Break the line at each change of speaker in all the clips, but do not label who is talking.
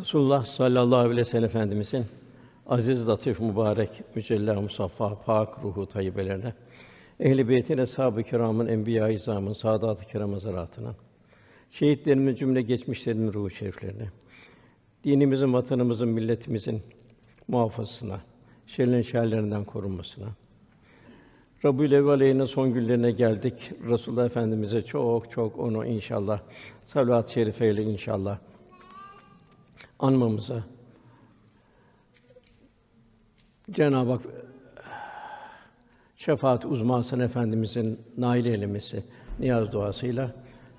Resulullah sallallahu aleyhi ve sellem Efendimizin aziz, latif, mübarek, mücella, musaffa, pak ruhu tayyibelerine, ehl-i beytin, eshab-ı kiramın, enbiya-i izamın, saadat-ı kiram hazaratına, şehitlerimizin cümle geçmişlerinin ruhu şeriflerine, dinimizin, vatanımızın, milletimizin muhafazasına, şerrin şerlerinden korunmasına. Rabbül Evvel ayının son günlerine geldik. Resulullah Efendimize çok çok onu inşallah salavat-ı şerifeyle inşallah anmamıza Cenab-ı Hak şefaat uzmasın efendimizin nail eylemesi niyaz duasıyla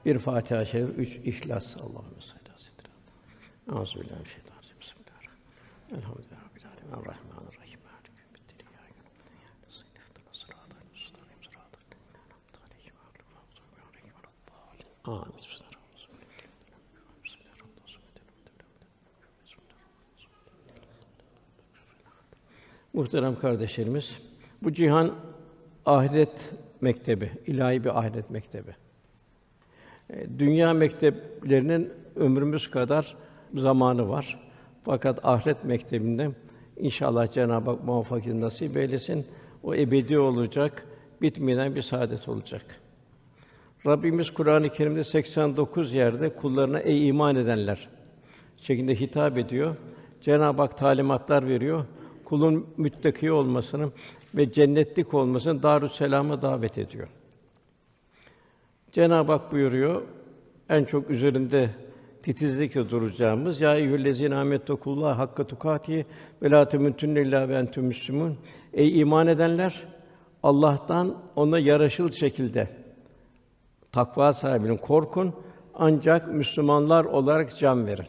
bir Fatiha-i Şerif, üç İhlas. Allahümme salli ala seyyidina. Euzubillahimineşşeytanirracim. Bismillahirrahmanirrahim. Elhamdülillahi rabbil alemin. Errahmanirrahim. Maliki Muhterem kardeşlerimiz, bu cihan ahiret mektebi, ilahi bir ahiret mektebi. E, Dünya mekteplerinin ömrümüz kadar zamanı var. Fakat ahiret mektebinde inşallah Cenab-ı Hak muvaffakiyet nasip eylesin. O ebedi olacak, bitmeyen bir saadet olacak. Rabbimiz Kur'an-ı Kerim'de 89 yerde kullarına ey iman edenler şeklinde hitap ediyor. Cenab-ı Hak talimatlar veriyor. Kulun müttaki olmasını ve cennetlik olmasını Darüsselam'a davet ediyor. Cenab-ı Hak buyuruyor, en çok üzerinde titizlikle duracağımız ya eyyühellezîne âmettekullah hakka tukâti ve lâ temûtunne illâ ve entüm müslümûn. Ey iman edenler Allah'tan ona yaraşıl şekilde takva sahibinin korkun ancak Müslümanlar olarak can verin.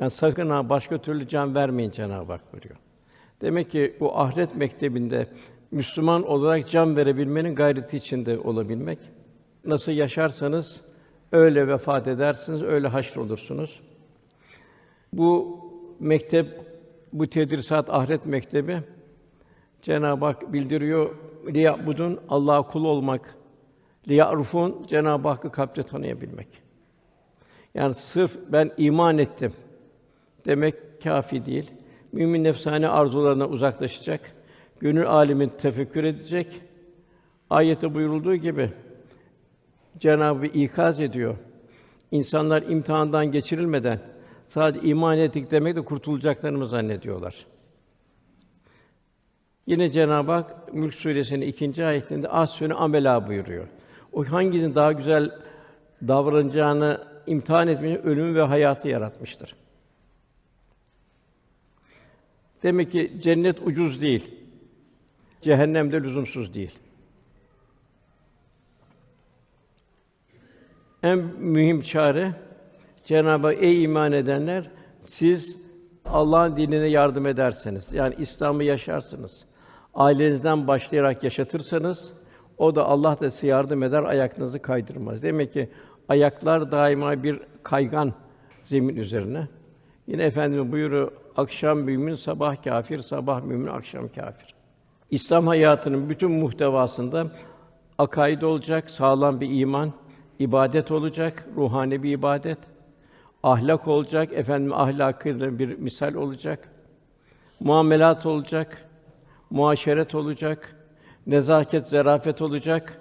Yani sakın ha başka türlü can vermeyin Cenab-ı Hak buyuruyor. Demek ki bu ahiret mektebinde Müslüman olarak can verebilmenin gayreti içinde olabilmek. Nasıl yaşarsanız öyle vefat edersiniz, öyle haşr olursunuz. Bu mektep, bu tedrisat ahiret mektebi Cenab-ı Hak bildiriyor. Liyabudun Allah'a kul olmak, liyarufun Cenab-ı Hakk'ı kalpte tanıyabilmek. Yani sırf ben iman ettim demek kafi değil. Mümin nefsane arzularına uzaklaşacak. Gönül âlimin tefekkür edecek. Ayette buyurulduğu gibi Cenab-ı ikaz ediyor. İnsanlar imtihandan geçirilmeden sadece iman ettik demekle kurtulacaklarını zannediyorlar. Yine Cenab-ı Hak Mülk Suresi'nin ikinci ayetinde as amela buyuruyor. O hangisinin daha güzel davranacağını imtihan etmiş, ölümü ve hayatı yaratmıştır. Demek ki cennet ucuz değil. Cehennem de lüzumsuz değil. En mühim çare Cenab-ı ey iman edenler siz Allah'ın dinine yardım ederseniz yani İslam'ı yaşarsınız. Ailenizden başlayarak yaşatırsanız o da Allah da size yardım eder, ayaklarınızı kaydırmaz. Demek ki ayaklar daima bir kaygan zemin üzerine. Yine efendimiz buyuruyor, akşam mümin, sabah kafir, sabah mümin, akşam kafir. İslam hayatının bütün muhtevasında akaid olacak, sağlam bir iman, ibadet olacak, ruhani bir ibadet, ahlak olacak, efendim ahlakıyla bir misal olacak, muamelat olacak, muaşeret olacak, nezaket, zarafet olacak.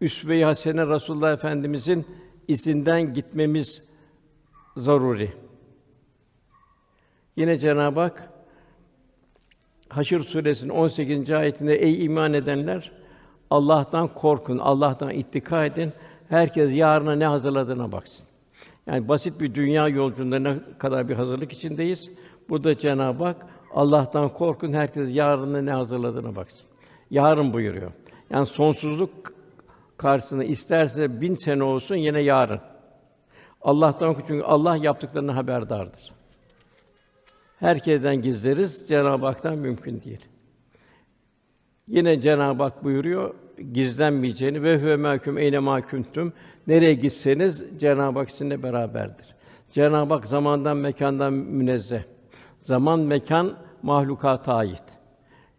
Üsve-i hasene Rasulullah Efendimizin izinden gitmemiz zaruri. Yine Cenab-ı Hak Haşr suresinin 18. ayetinde ey iman edenler Allah'tan korkun, Allah'tan ittika edin. Herkes yarına ne hazırladığına baksın. Yani basit bir dünya yolculuğunda ne kadar bir hazırlık içindeyiz. Burada Cenab-ı Hak Allah'tan korkun, herkes yarına ne hazırladığına baksın. Yarın buyuruyor. Yani sonsuzluk karşısında isterse bin sene olsun yine yarın. Allah'tan korkun çünkü Allah yaptıklarını haberdardır. Herkesten gizleriz, Cenab-ı Hak'tan mümkün değil. Yine Cenab-ı Hak buyuruyor gizlenmeyeceğini ve huve mahkum eyne mahkumtum. Nereye gitseniz Cenab-ı Hak sizinle beraberdir. Cenab-ı Hak zamandan mekandan münezzeh. Zaman mekan mahlukata ait.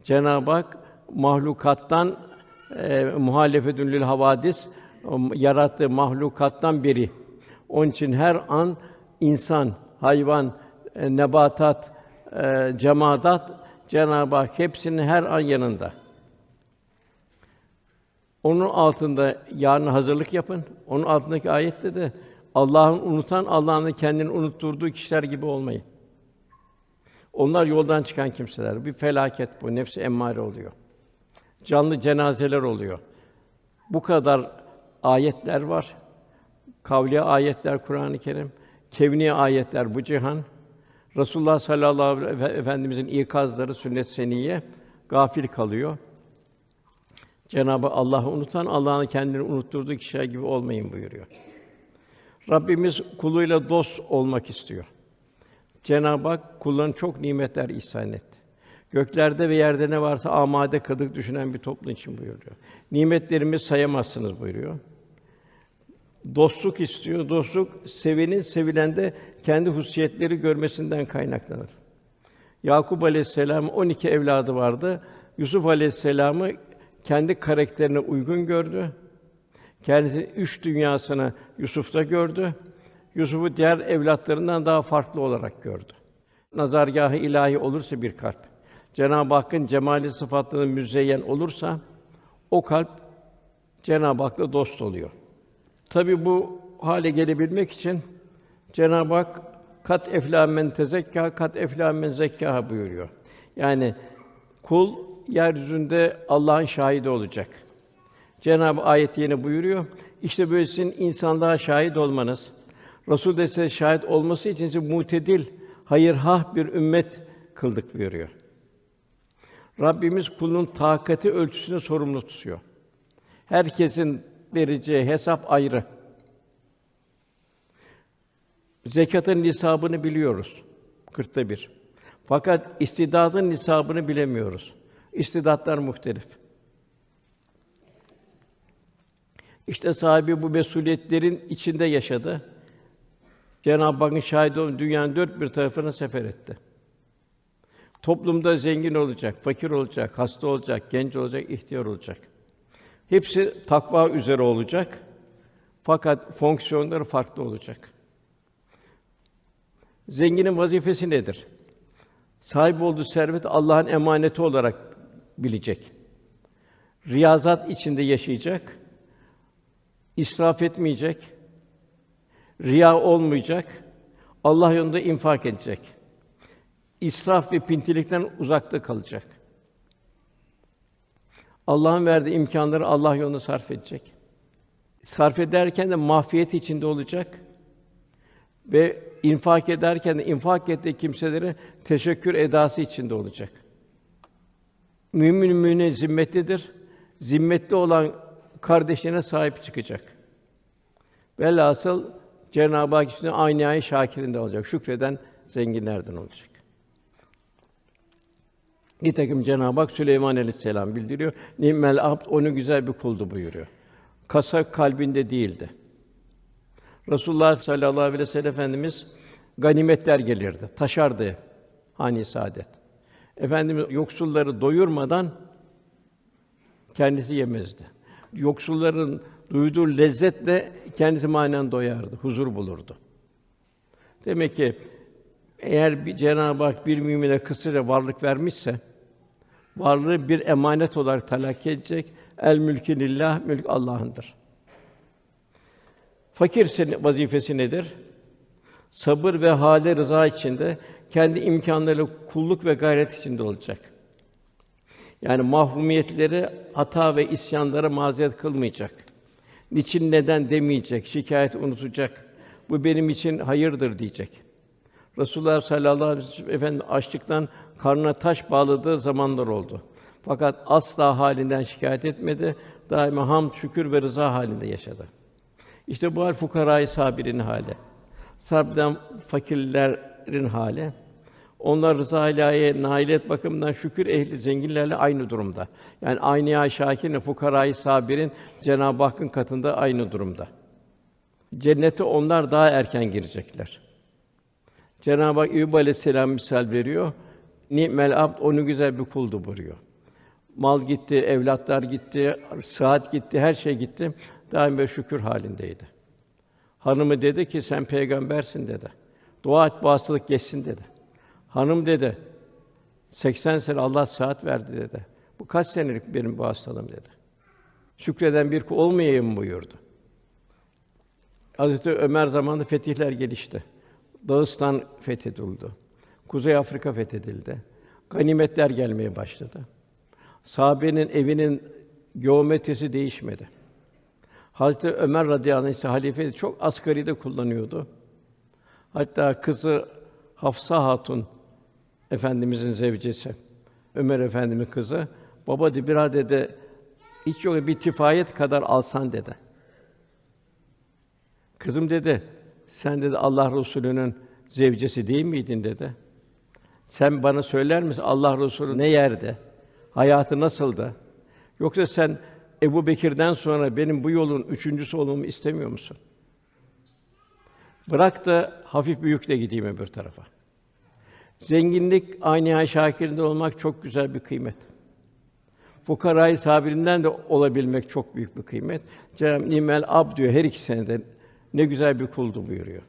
Cenab-ı Hak mahlukattan e, muhalefetün lil havadis yarattığı mahlukattan biri. Onun için her an insan hayvan, e, nebatat, e, cemaat Cenab-ı Hak hepsinin her an yanında. Onun altında yarın hazırlık yapın. Onun altındaki ayette de Allah'ın unutan, Allah'ın kendini unutturduğu kişiler gibi olmayın. Onlar yoldan çıkan kimseler. Bir felaket bu. Nefsi emmare oluyor. Canlı cenazeler oluyor. Bu kadar ayetler var. Kavli ayetler Kur'an-ı Kerim, kevni ayetler bu cihan. Resulullah sallallahu aleyhi ve efendimizin ikazları sünnet seniye gafil kalıyor. Cenabı Allah'ı unutan Allah'ın kendini unutturduğu kişiler gibi olmayın buyuruyor. Rabbimiz kuluyla dost olmak istiyor. Cenab-ı Hak kullarına çok nimetler ihsan etti. Göklerde ve yerde ne varsa amade kıldık düşünen bir toplum için buyuruyor. Nimetlerimi sayamazsınız buyuruyor. Dostluk istiyor. Dostluk sevenin sevilende kendi hususiyetleri görmesinden kaynaklanır. Yakup Aleyhisselam 12 evladı vardı. Yusuf Aleyhisselam'ı kendi karakterine uygun gördü. Kendisi üç dünyasını Yusuf'ta gördü. Yusuf'u diğer evlatlarından daha farklı olarak gördü. Nazargâhı ilahi olursa bir kalp, Cenab-ı Hakk'ın cemali sıfatlarına müzeyyen olursa o kalp Cenab-ı Hak'la dost oluyor. Tabi bu hale gelebilmek için Cenab-ı Hak kat eflâ men tezekka kat eflâ men zekkâ buyuruyor. Yani kul yeryüzünde Allah'ın şahidi olacak. Cenab-ı ayet yine buyuruyor. İşte böyle sizin insanlığa şahit olmanız, Resul de size şahit olması için sizi mutedil, hayırhah bir ümmet kıldık buyuruyor. Rabbimiz kulun takati ölçüsünü sorumlu tutuyor. Herkesin vereceği hesap ayrı. Zekatın nisabını biliyoruz. Kırkta bir. Fakat istidadın nisabını bilemiyoruz. İstidatlar muhtelif. İşte sahibi bu mesuliyetlerin içinde yaşadı. Cenab-ı Hakk'ın şahidi olan dünyanın dört bir tarafına sefer etti. Toplumda zengin olacak, fakir olacak, hasta olacak, genç olacak, ihtiyar olacak. Hepsi takva üzere olacak. Fakat fonksiyonları farklı olacak. Zenginin vazifesi nedir? Sahip olduğu servet Allah'ın emaneti olarak bilecek. Riyazat içinde yaşayacak. israf etmeyecek. Riya olmayacak. Allah yolunda infak edecek. İsraf ve pintilikten uzakta kalacak. Allah'ın verdiği imkanları Allah yolunda sarf edecek. Sarf ederken de mahfiyet içinde olacak ve infak ederken de infak ettiği kimselere teşekkür edası içinde olacak. Mümin mümine zimmetlidir. Zimmetli olan kardeşine sahip çıkacak. Velhasıl Cenab-ı Hak için aynı ay şakirinde olacak. Şükreden zenginlerden olacak. Nitekim Cenab-ı Hak Süleyman Aleyhisselam bildiriyor. Ni'mel abd onu güzel bir kuldu buyuruyor. Kasa kalbinde değildi. Resulullah sallallahu aleyhi ve sellem Efendimiz ganimetler gelirdi, taşardı hani saadet. Efendimiz yoksulları doyurmadan kendisi yemezdi. Yoksulların duyduğu lezzetle kendisi manen doyardı, huzur bulurdu. Demek ki eğer bir Cenab-ı Hak bir mümine kısaca varlık vermişse varlığı bir emanet olarak talakki edecek. El mülkü lillah, mülk Allah'ındır. Fakir vazifesi nedir? Sabır ve hale rıza içinde kendi imkanlarıyla kulluk ve gayret içinde olacak. Yani mahrumiyetleri, hata ve isyanlara mazeret kılmayacak. Niçin neden demeyecek, şikayet unutacak. Bu benim için hayırdır diyecek. Resulullah sallallahu aleyhi ve sellem açlıktan karnına taş bağladığı zamanlar oldu. Fakat asla halinden şikayet etmedi. Daima hamd, şükür ve rıza halinde yaşadı. İşte bu hal fukarayı sabirin hali. Sabreden fakirlerin hali. Onlar rıza ilahiye nailet bakımından şükür ehli zenginlerle aynı durumda. Yani aynı ya şakirin fukarayı sabirin Cenab-ı Hakk'ın katında aynı durumda. Cennete onlar daha erken girecekler. Cenab-ı Hak Eyüp Aleyhisselam misal veriyor. Ni'mel abd onu güzel bir kuldu buyuruyor. Mal gitti, evlatlar gitti, saat gitti, her şey gitti. Daim ve şükür halindeydi. Hanımı dedi ki sen peygambersin dedi. Dua et bu hastalık geçsin dedi. Hanım dedi, 80 sene Allah saat verdi dedi. Bu kaç senelik benim bu hastalığım dedi. Şükreden bir kul olmayayım buyurdu. Hazreti Ömer zamanında fetihler gelişti. Dağıstan fethedildi. Kuzey Afrika fethedildi. Ganimetler gelmeye başladı. Sahabenin evinin geometrisi değişmedi. Hazreti Ömer radıyallahu anh ise halifeyi çok asgaride kullanıyordu. Hatta kızı Hafsa Hatun efendimizin zevcesi Ömer Efendimiz kızı baba dedi bir dedi hiç yok bir tifayet kadar alsan dedi. Kızım dedi sen dedi Allah Resulü'nün zevcesi değil miydin dedi. Sen bana söyler misin Allah Resulü ne yerde? Hayatı nasıldı? Yoksa sen Ebu Bekir'den sonra benim bu yolun üçüncüsü olmamı istemiyor musun? Bırak da hafif bir yükle gideyim öbür tarafa. Zenginlik aynı şakirinde olmak çok güzel bir kıymet. Fukarayı sabirinden de olabilmek çok büyük bir kıymet. Cenab-ı Nimel Ab diyor her iki senede ne güzel bir kuldu buyuruyor.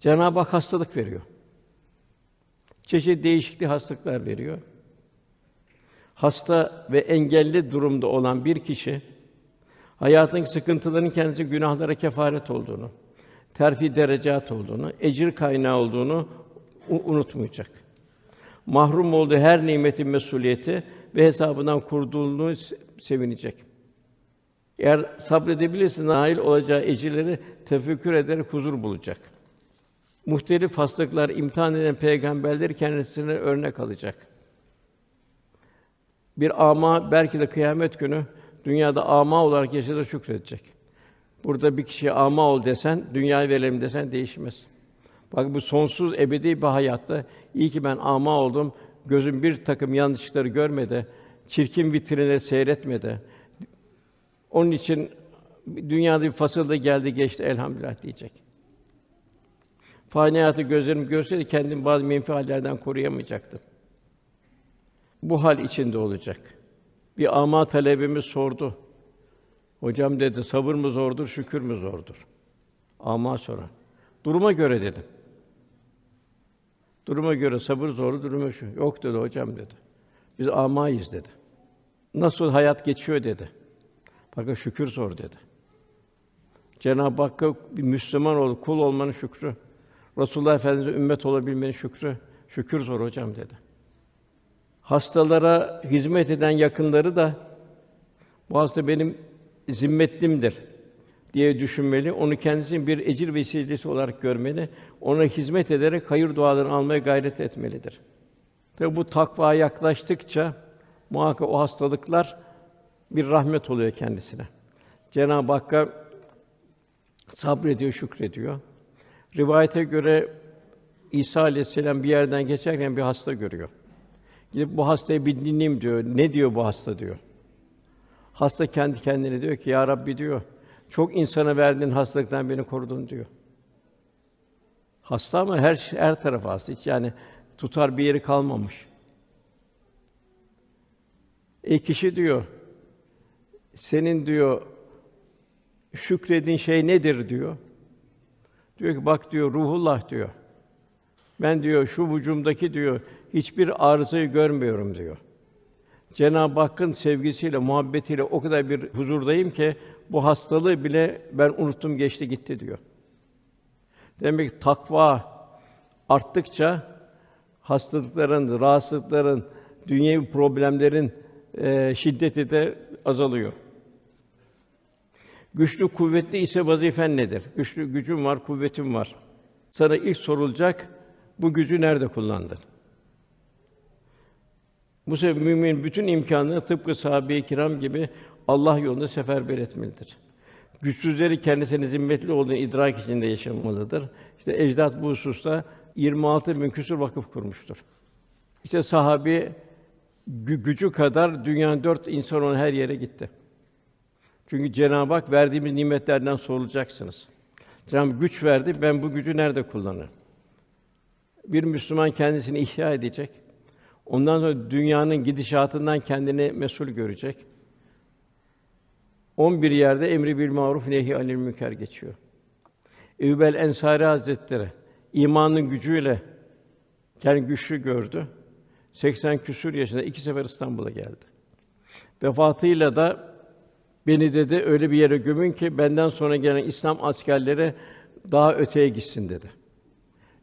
Cenab-ı Hak hastalık veriyor. Çeşitli değişikli hastalıklar veriyor. Hasta ve engelli durumda olan bir kişi hayatın sıkıntılarının kendisi günahlara kefaret olduğunu, terfi derecat olduğunu, ecir kaynağı olduğunu unutmayacak. Mahrum olduğu her nimetin mesuliyeti ve hesabından kurduğunu sevinecek. Eğer sabredebilirse nail olacağı ecirleri tefekkür ederek huzur bulacak. Muhtelif hastalıklar imtihan eden peygamberleri kendisine örnek alacak. Bir ama belki de kıyamet günü dünyada ama olarak yaşadığı şükredecek. Burada bir kişiye ama ol desen, dünyayı verelim desen değişmez. Bak bu sonsuz ebedi bir hayatta iyi ki ben ama oldum. Gözüm bir takım yanlışlıkları görmedi. Çirkin vitrinleri seyretmedi. Onun için dünyada bir fasılda geldi geçti elhamdülillah diyecek. Fani hayatı gözlerim görseydi kendim bazı menfi hallerden koruyamayacaktım. Bu hal içinde olacak. Bir ama talebimiz sordu. Hocam dedi, sabır mı zordur, şükür mü zordur? Ama sonra. Duruma göre dedim. Duruma göre sabır zordu, duruma şu. Yok dedi hocam dedi. Biz amayız dedi. Nasıl hayat geçiyor dedi. Fakat şükür zor dedi. Cenab-ı Hakk'a bir Müslüman ol, kul olmanın şükrü. Resulullah Efendimize ümmet olabilmenin şükrü. Şükür zor hocam dedi. Hastalara hizmet eden yakınları da bu hasta benim zimmetlimdir diye düşünmeli. Onu kendisinin bir ecir vesilesi olarak görmeli. Ona hizmet ederek hayır dualarını almaya gayret etmelidir. Tabi bu takva yaklaştıkça muhakkak o hastalıklar bir rahmet oluyor kendisine. Cenab-ı Hakk'a sabrediyor, şükrediyor. Rivayete göre İsa aleyhisselam bir yerden geçerken bir hasta görüyor. Gidip bu hastayı bir dinleyeyim diyor. Ne diyor bu hasta diyor. Hasta kendi kendine diyor ki ya Rabbi diyor. Çok insana verdiğin hastalıktan beni korudun diyor. Hasta ama her her tarafı hasta. Hiç yani tutar bir yeri kalmamış. E kişi diyor, senin diyor şükrediğin şey nedir diyor. Diyor ki bak diyor ruhullah diyor. Ben diyor şu vücumdaki diyor hiçbir arızayı görmüyorum diyor. Cenab-ı Hakk'ın sevgisiyle, muhabbetiyle o kadar bir huzurdayım ki bu hastalığı bile ben unuttum geçti gitti diyor. Demek ki takva arttıkça hastalıkların, rahatsızlıkların, dünyevi problemlerin e, şiddeti de azalıyor. Güçlü, kuvvetli ise vazifen nedir? Güçlü, gücüm var, kuvvetim var. Sana ilk sorulacak, bu gücü nerede kullandın? Bu sebeple mümin bütün imkanını tıpkı sahabe-i kiram gibi Allah yolunda seferber etmelidir. Güçsüzleri kendisinin zimmetli olduğunu idrak içinde yaşamalıdır. İşte ecdat bu hususta 26 bin küsur vakıf kurmuştur. İşte sahabi gü- gücü kadar dünyanın dört insan onun her yere gitti. Çünkü Cenab-ı Hak verdiğimiz nimetlerden sorulacaksınız. Cenab-ı güç verdi, ben bu gücü nerede kullanırım? Bir Müslüman kendisini ihya edecek. Ondan sonra dünyanın gidişatından kendini mesul görecek. 11 yerde emri bil maruf nehi anil münker geçiyor. Eyyub el Ensari Hazretleri imanın gücüyle kendi güçlü gördü. 80 küsur yaşında iki sefer İstanbul'a geldi. Vefatıyla da beni dedi öyle bir yere gömün ki benden sonra gelen İslam askerleri daha öteye gitsin dedi.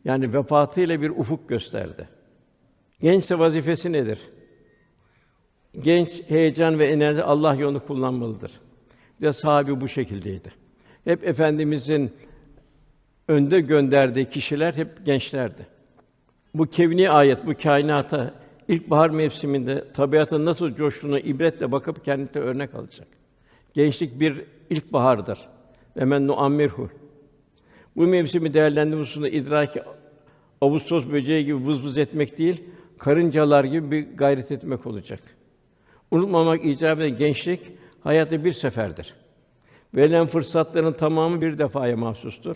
Yani vefatıyla bir ufuk gösterdi. Gençse vazifesi nedir? Genç heyecan ve enerji Allah yolunu kullanmalıdır. De sahibi bu şekildeydi. Hep efendimizin önde gönderdiği kişiler hep gençlerdi. Bu kevni ayet, bu kainata ilkbahar mevsiminde tabiatın nasıl coştuğunu ibretle bakıp kendine örnek alacak. Gençlik bir ilkbahardır. Ve men nuammirhu. Bu mevsimi değerlendirme hususunda idraki Ağustos böceği gibi vız vız etmek değil, karıncalar gibi bir gayret etmek olacak. Unutmamak icap eden gençlik hayatta bir seferdir. Verilen fırsatların tamamı bir defaya mahsustur.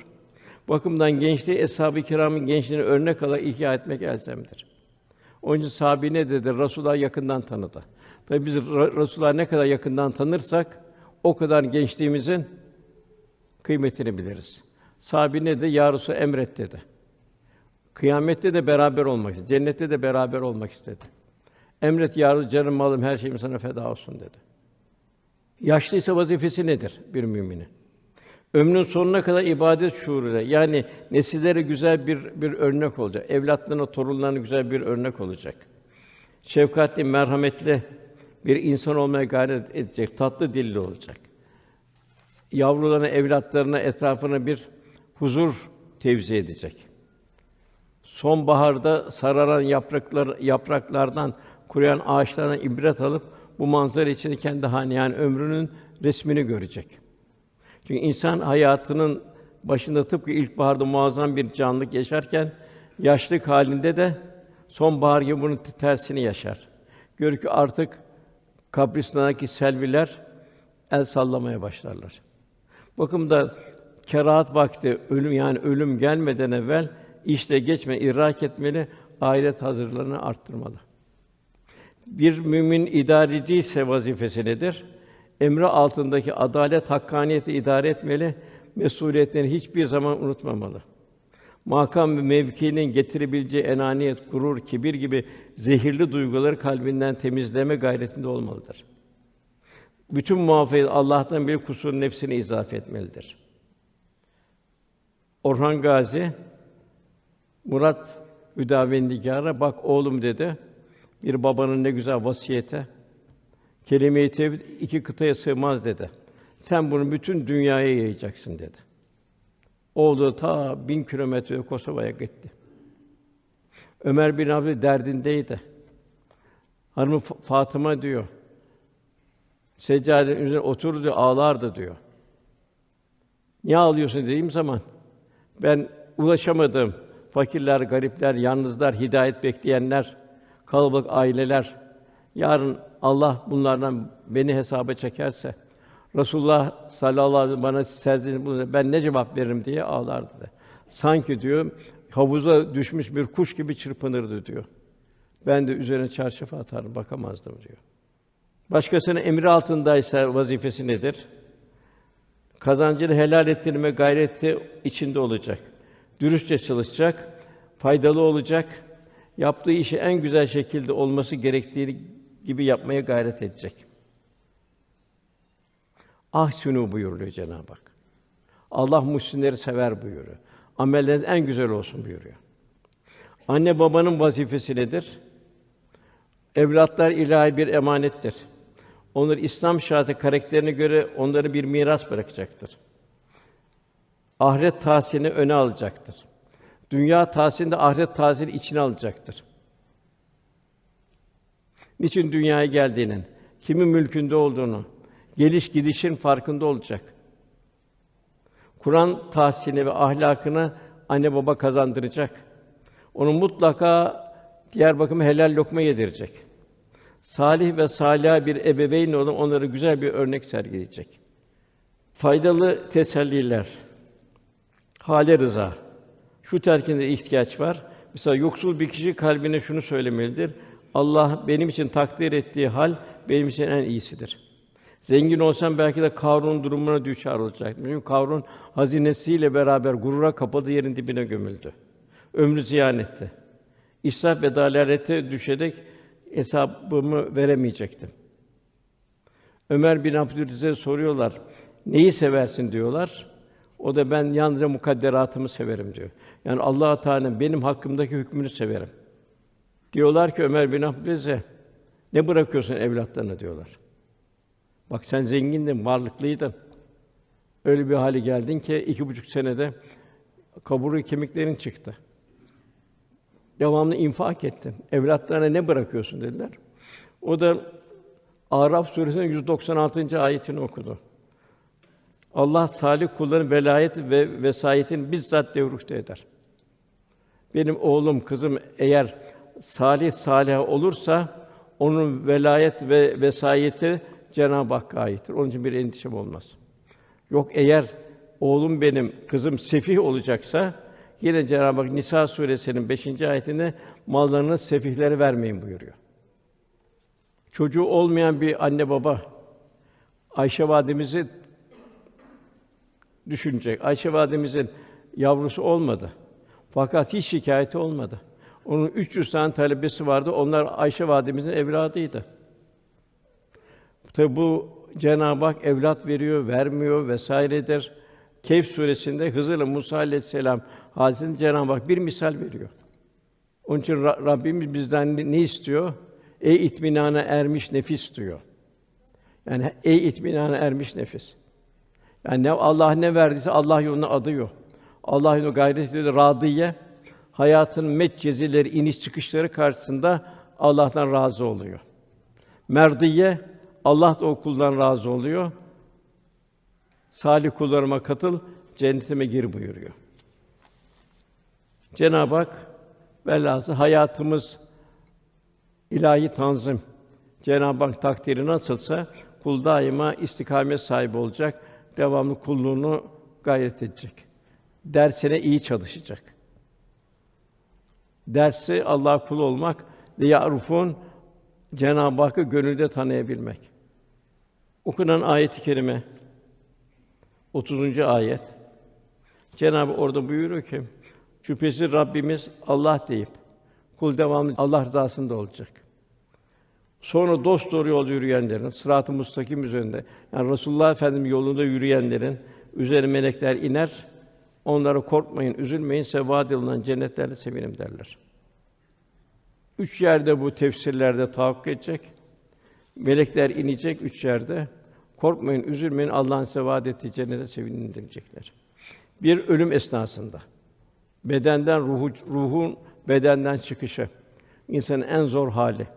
Bakımdan gençliği eshab-ı kiramın gençliğini örnek alarak ihya etmek elzemdir. Onun için sahabi ne dedi? Resulullah yakından tanıdı. Tabi biz Resulullah ne kadar yakından tanırsak o kadar gençliğimizin kıymetini biliriz. Sahabi ne dedi? Ya emret dedi. Kıyamette de beraber olmak istedi. Cennette de beraber olmak istedi. Emret ya canım malım her şeyim sana feda olsun dedi. Yaşlıysa vazifesi nedir bir müminin? Ömrünün sonuna kadar ibadet şuuruyla yani nesillere güzel bir bir örnek olacak. Evlatlarına, torunlarına güzel bir örnek olacak. Şefkatli, merhametli bir insan olmaya gayret edecek, tatlı dilli olacak. Yavrularına, evlatlarına, etrafına bir huzur tevzi edecek. Sonbaharda sararan yapraklar yapraklardan kuruyan ağaçlardan ibret alıp bu manzara içinde kendi hane yani ömrünün resmini görecek. Çünkü insan hayatının başında tıpkı ilkbaharda muazzam bir canlılık yaşarken yaşlık halinde de sonbahar gibi bunun tersini yaşar. Gör ki artık kabristandaki selviler el sallamaya başlarlar. Bakımda kerahat vakti ölüm yani ölüm gelmeden evvel işte geçme idrak etmeli, ahiret hazırlığını arttırmalı. Bir mümin idareci ise vazifesi nedir? Emri altındaki adalet, hakkaniyeti idare etmeli, mesuliyetlerini hiçbir zaman unutmamalı. Makam ve mevkinin getirebileceği enaniyet, gurur, kibir gibi zehirli duyguları kalbinden temizleme gayretinde olmalıdır. Bütün muvaffakiyet Allah'tan bir kusur nefsine izafe etmelidir. Orhan Gazi Murat Hüdavendigar'a bak oğlum dedi. Bir babanın ne güzel vasiyete. Kelime-i tevhid iki kıtaya sığmaz dedi. Sen bunu bütün dünyaya yayacaksın dedi. Oğlu ta bin kilometre Kosova'ya gitti. Ömer bin Abi derdindeydi. Hanımı Fatıma diyor. Seccadenin üzerine oturdu diyor, ağlardı diyor. Niye ağlıyorsun dediğim zaman ben ulaşamadım fakirler, garipler, yalnızlar, hidayet bekleyenler, kalabalık aileler yarın Allah bunlardan beni hesaba çekerse Resulullah sallallahu aleyhi ve sellem bana serzeniş bulunca ben ne cevap veririm diye ağlardı. Sanki diyor havuza düşmüş bir kuş gibi çırpınırdı diyor. Ben de üzerine çarşaf atarım, bakamazdım diyor. Başkasının emri altındaysa vazifesi nedir? Kazancını helal ettirme gayreti içinde olacak dürüstçe çalışacak, faydalı olacak, yaptığı işi en güzel şekilde olması gerektiği gibi yapmaya gayret edecek. Ahsinu buyuruyor Cenab-ı Hak. Allah muhsinleri sever buyuruyor. Amellerin en güzel olsun buyuruyor. Anne babanın vazifesi nedir? Evlatlar ilahi bir emanettir. Onları İslam şartı karakterine göre onları bir miras bırakacaktır ahiret tahsilini öne alacaktır. Dünya tahsilini de ahiret tahsili içine alacaktır. Niçin dünyaya geldiğinin, kimin mülkünde olduğunu, geliş gidişin farkında olacak. Kur'an tahsilini ve ahlakını anne baba kazandıracak. Onu mutlaka diğer bakımı helal lokma yedirecek. Salih ve salih bir ebeveyn olup onlara güzel bir örnek sergileyecek. Faydalı teselliler, hale rıza. Şu terkinde ihtiyaç var. Mesela yoksul bir kişi kalbine şunu söylemelidir. Allah benim için takdir ettiği hal benim için en iyisidir. Zengin olsam belki de Karun durumuna düşer olacak. Çünkü Karun hazinesiyle beraber gurura kapadı yerin dibine gömüldü. Ömrü ziyan etti. İsraf ve dalalete düşerek hesabımı veremeyecektim. Ömer bin Abdülaziz'e soruyorlar. Neyi seversin diyorlar. O da ben yalnızca mukadderatımı severim diyor. Yani Allah Teala'nın benim hakkımdaki hükmünü severim. Diyorlar ki Ömer bin Abdülaziz'e ne bırakıyorsun evlatlarına diyorlar. Bak sen zengindin, varlıklıydın. Öyle bir hale geldin ki iki buçuk senede kaburga kemiklerin çıktı. Devamlı infak ettin. Evlatlarına ne bırakıyorsun dediler. O da Araf suresinin 196. ayetini okudu. Allah salih kulların velayet ve vesayetini bizzat devrukte eder. Benim oğlum, kızım eğer salih salih olursa onun velayet ve vesayeti Cenab-ı Hakk'a aittir. Onun için bir endişem olmaz. Yok eğer oğlum benim, kızım sefih olacaksa yine Cenab-ı Hak Nisa suresinin 5. ayetinde mallarını sefihlere vermeyin buyuruyor. Çocuğu olmayan bir anne baba Ayşe validemizi düşünecek. Ayşe validemizin yavrusu olmadı. Fakat hiç şikayeti olmadı. Onun 300 tane talebesi vardı. Onlar Ayşe validemizin evladıydı. Tabi bu Cenab-ı Hak evlat veriyor, vermiyor vesairedir. Kehf suresinde Hızır'la Musa aleyhisselam hadisinde Cenab-ı Hak bir misal veriyor. Onun için Rabbimiz bizden ne istiyor? Ey itminana ermiş nefis diyor. Yani ey itminana ermiş nefis. Yani ne Allah ne verdiyse Allah yoluna adıyor. Allah yoluna gayret ediyor. Radiye hayatın metcezileri, iniş çıkışları karşısında Allah'tan razı oluyor. Merdiye Allah da o kuldan razı oluyor. Salih kullarıma katıl, cennetime gir buyuruyor. Cenab-ı Hak velhâsıl hayatımız ilahi tanzim. Cenab-ı Hak takdiri nasılsa kul daima istikamet sahibi olacak, devamlı kulluğunu gayret edecek. Dersine iyi çalışacak. Dersi Allah kul olmak ya'rufun Cenab-ı Hakk'ı gönülde tanıyabilmek. Okunan ayet-i kerime 30. ayet. Cenab-ı orada buyuruyor ki şüphesiz Rabbimiz Allah deyip kul devamlı Allah rızasında olacak. Sonra dost doğru yol yürüyenlerin, sırat-ı müstakim üzerinde, yani Resulullah Efendimiz yolunda yürüyenlerin üzerine melekler iner. Onlara korkmayın, üzülmeyin, size vaad edilen cennetlerde sevinin derler. Üç yerde bu tefsirlerde tahakkuk edecek. Melekler inecek üç yerde. Korkmayın, üzülmeyin. Allah'ın size vaad ettiği cennete sevinin diyecekler. Bir ölüm esnasında bedenden ruhu ruhun bedenden çıkışı insanın en zor hali.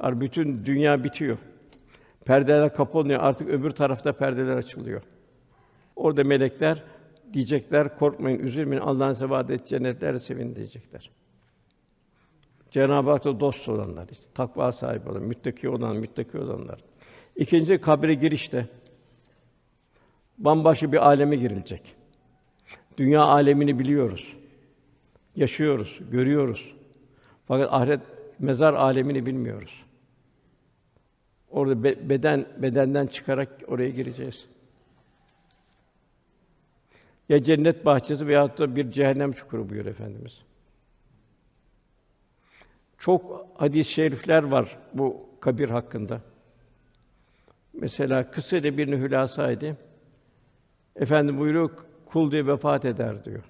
Ar bütün dünya bitiyor. Perdeler kapanıyor. Artık öbür tarafta perdeler açılıyor. Orada melekler diyecekler, korkmayın, üzülmeyin. Allah'ın size vaad ettiği cennetlerde sevinin diyecekler. Cenab-ı Hak'ta dost olanlar, işte, takva sahibi olan, müttaki olan, müttaki olanlar. İkinci kabre girişte bambaşka bir aleme girilecek. Dünya alemini biliyoruz. Yaşıyoruz, görüyoruz. Fakat ahiret mezar alemini bilmiyoruz. Orada be- beden bedenden çıkarak oraya gireceğiz. Ya cennet bahçesi veyahut da bir cehennem çukuru buyur efendimiz. Çok hadis-i şerifler var bu kabir hakkında. Mesela kısa bir hülasaydı. Efendim buyuruyor, kul diye vefat eder diyor.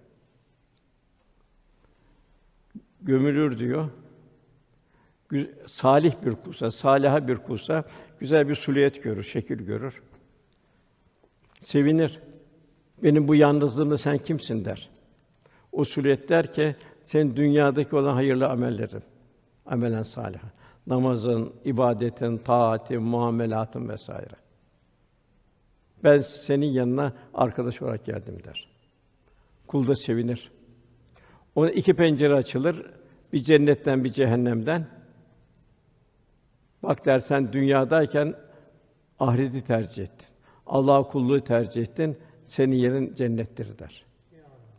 Gömülür diyor. Salih bir kulsa, saliha bir kulsa güzel bir suliyet görür, şekil görür. Sevinir. Benim bu yalnızlığımda sen kimsin der. O suliyet der ki sen dünyadaki olan hayırlı amellerin amelen salih. Namazın, ibadetin, taatin, muamelatın vesaire. Ben senin yanına arkadaş olarak geldim der. Kul da sevinir. Ona iki pencere açılır. Bir cennetten, bir cehennemden. Bak dersen dünyadayken ahireti tercih ettin. Allah'a kulluğu tercih ettin. Senin yerin cennettir der.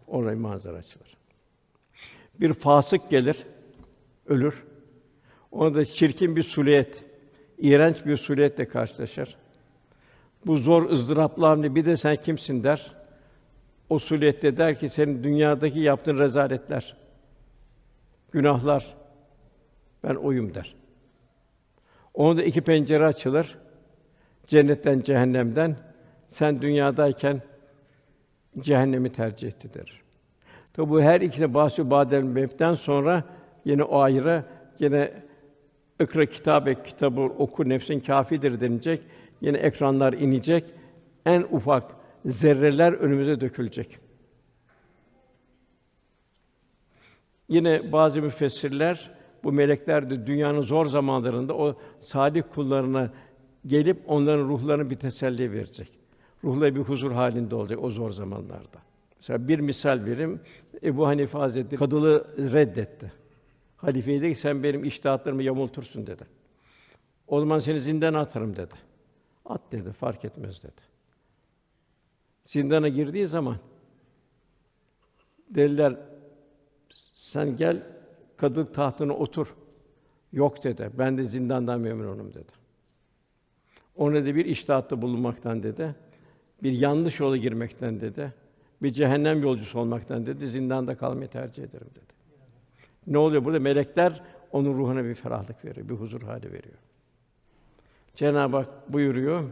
Oraya manzara açılır. Bir fasık gelir, ölür. Ona da çirkin bir suliyet, iğrenç bir suliyetle karşılaşır. Bu zor ızdıraplı hamle bir de sen kimsin der. o suliyette der ki senin dünyadaki yaptığın rezaletler, günahlar ben oyum der. Onun da iki pencere açılır. Cennetten, cehennemden. Sen dünyadayken cehennemi tercih etti der. Tabi bu her ikisine bahsü badel mevten sonra yine o ayrı yine ikra kitabe kitabı oku nefsin kafidir denilecek. Yine ekranlar inecek. En ufak zerreler önümüze dökülecek. Yine bazı müfessirler bu melekler de dünyanın zor zamanlarında o salih kullarına gelip onların ruhlarını bir teselli verecek. Ruhları bir huzur halinde olacak o zor zamanlarda. Mesela bir misal vereyim. Ebu Hanife Hazretleri kadılığı reddetti. Halifeye dedi ki sen benim iştihatlarımı yamultursun dedi. O zaman seni zindana atarım dedi. At dedi, fark etmez dedi. Zindana girdiği zaman dediler sen gel kadılık tahtına otur. Yok dedi. Ben de zindandan memnunum dedi. Ona da bir iştahatta bulunmaktan dedi. Bir yanlış yola girmekten dedi. Bir cehennem yolcusu olmaktan dedi. Zindanda kalmayı tercih ederim dedi. Ne oluyor burada? Melekler onun ruhuna bir ferahlık veriyor, bir huzur hali veriyor. Cenab-ı Hak buyuruyor.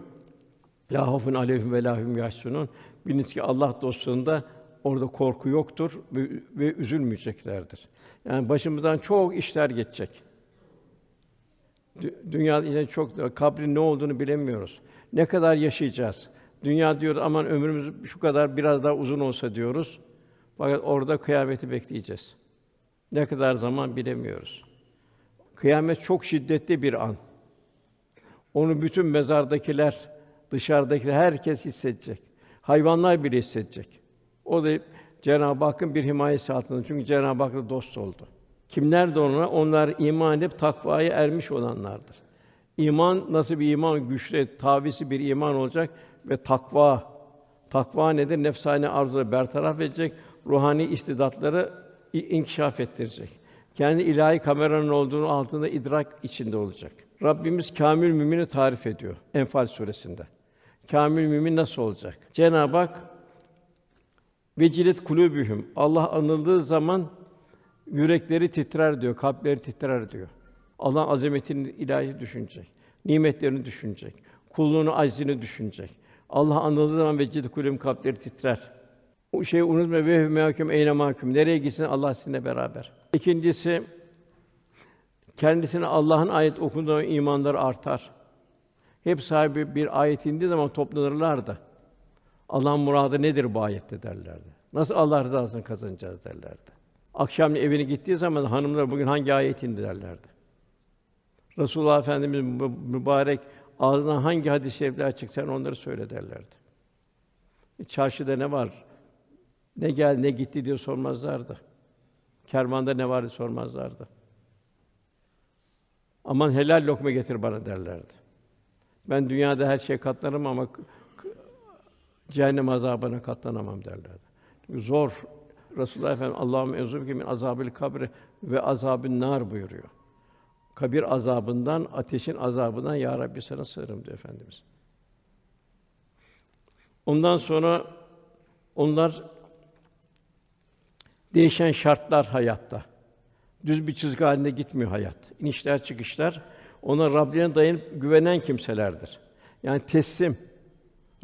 La hafun aleyhim ve lahum yahsunun. Biliniz ki Allah dostluğunda orada korku yoktur ve, ve üzülmeyeceklerdir. Yani başımızdan çok işler geçecek. Dünya ile çok kabrin ne olduğunu bilemiyoruz. Ne kadar yaşayacağız? Dünya diyor aman ömrümüz şu kadar biraz daha uzun olsa diyoruz. Fakat orada kıyameti bekleyeceğiz. Ne kadar zaman bilemiyoruz. Kıyamet çok şiddetli bir an. Onu bütün mezardakiler, dışarıdakiler herkes hissedecek. Hayvanlar bile hissedecek. O da Cenab-ı Hakk'ın bir himayesi altında. Çünkü Cenab-ı Hak'la dost oldu. Kimler de ona? Onlar iman edip takvaya ermiş olanlardır. İman nasıl bir iman? Güçlü, tavisi bir iman olacak ve takva. Takva nedir? Nefsani arzuları bertaraf edecek, ruhani istidatları inkişaf ettirecek. Kendi ilahi kameranın olduğunu altında idrak içinde olacak. Rabbimiz kamil mümini tarif ediyor Enfal suresinde. Kamil mümin nasıl olacak? Cenab-ı Hak Vecilet kulûbühüm. Allah anıldığı zaman yürekleri titrer diyor, kalpleri titrer diyor. Allah azametini ilahi düşünecek. Nimetlerini düşünecek. Kulluğunu, aczini düşünecek. Allah anıldığı zaman vecilet kulûbühüm kalpleri titrer. O şeyi unutma ve hüküm eyne mahkum. Nereye gitsin Allah sizinle beraber. İkincisi kendisine Allah'ın ayet okunduğu imanlar artar. Hep sahibi bir ayet indiği zaman toplanırlar da. Allah'ın muradı nedir bu ayette derlerdi. Nasıl Allah rızasını kazanacağız derlerdi. Akşam evine gittiği zaman hanımlar bugün hangi ayet indi derlerdi. Resulullah Efendimiz mübarek ağzından hangi hadis-i şerifler çıksa onları söyle derlerdi. E, çarşıda ne var? Ne gel ne gitti diye sormazlardı. Kervanda ne vardı sormazlardı. Aman helal lokma getir bana derlerdi. Ben dünyada her şey katlanırım ama cehennem azabına katlanamam derlerdi. Zor. Resulullah Efendimiz Allah'ım ezubke min azabil kabri ve azabın nar buyuruyor. Kabir azabından, ateşin azabından ya Rabbi sana sığınırım diyor efendimiz. Ondan sonra onlar değişen şartlar hayatta. Düz bir çizgi halinde gitmiyor hayat. İnişler çıkışlar. Ona Rabbine dayanıp güvenen kimselerdir. Yani teslim,